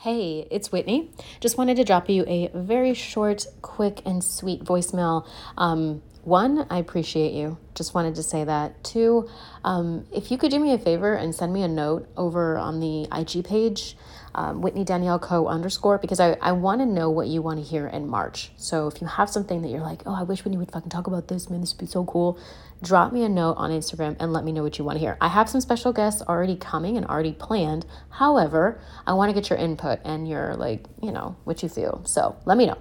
Hey, it's Whitney. Just wanted to drop you a very short, quick, and sweet voicemail. Um, one, I appreciate you. Just wanted to say that. Two, um, if you could do me a favor and send me a note over on the IG page, um, Whitney Danielle Co underscore, because I, I want to know what you want to hear in March. So if you have something that you're like, oh, I wish Whitney would fucking talk about this, man, this would be so cool, drop me a note on Instagram and let me know what you want to hear. I have some special guests already coming and already planned. However, I want to get your input and your, like, you know, what you feel. So let me know.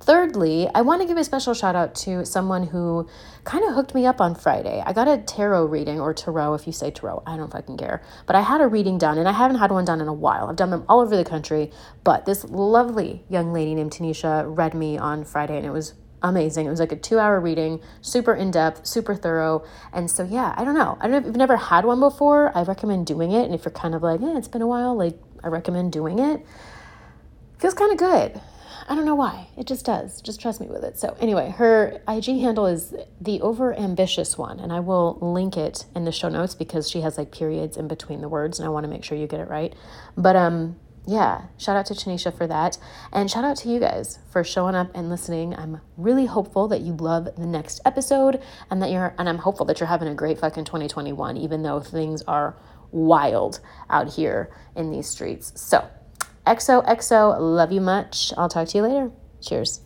Thirdly, I want to give a special shout out to someone who kind of hooked me up on Friday. I got a tarot reading, or tarot if you say tarot, I don't fucking care. But I had a reading done, and I haven't had one done in a while. I've done them all over the country, but this lovely young lady named Tanisha read me on Friday, and it was amazing. It was like a two hour reading, super in depth, super thorough. And so, yeah, I don't know. I don't know if you've never had one before. I recommend doing it. And if you're kind of like, yeah, it's been a while, like, I recommend doing it. it feels kind of good. I don't know why. It just does. Just trust me with it. So, anyway, her IG handle is the over ambitious one, and I will link it in the show notes because she has like periods in between the words, and I want to make sure you get it right. But um, yeah, shout out to Tanisha for that, and shout out to you guys for showing up and listening. I'm really hopeful that you love the next episode, and that you're, and I'm hopeful that you're having a great fucking 2021, even though things are wild out here in these streets. So. XOXO, love you much. I'll talk to you later. Cheers.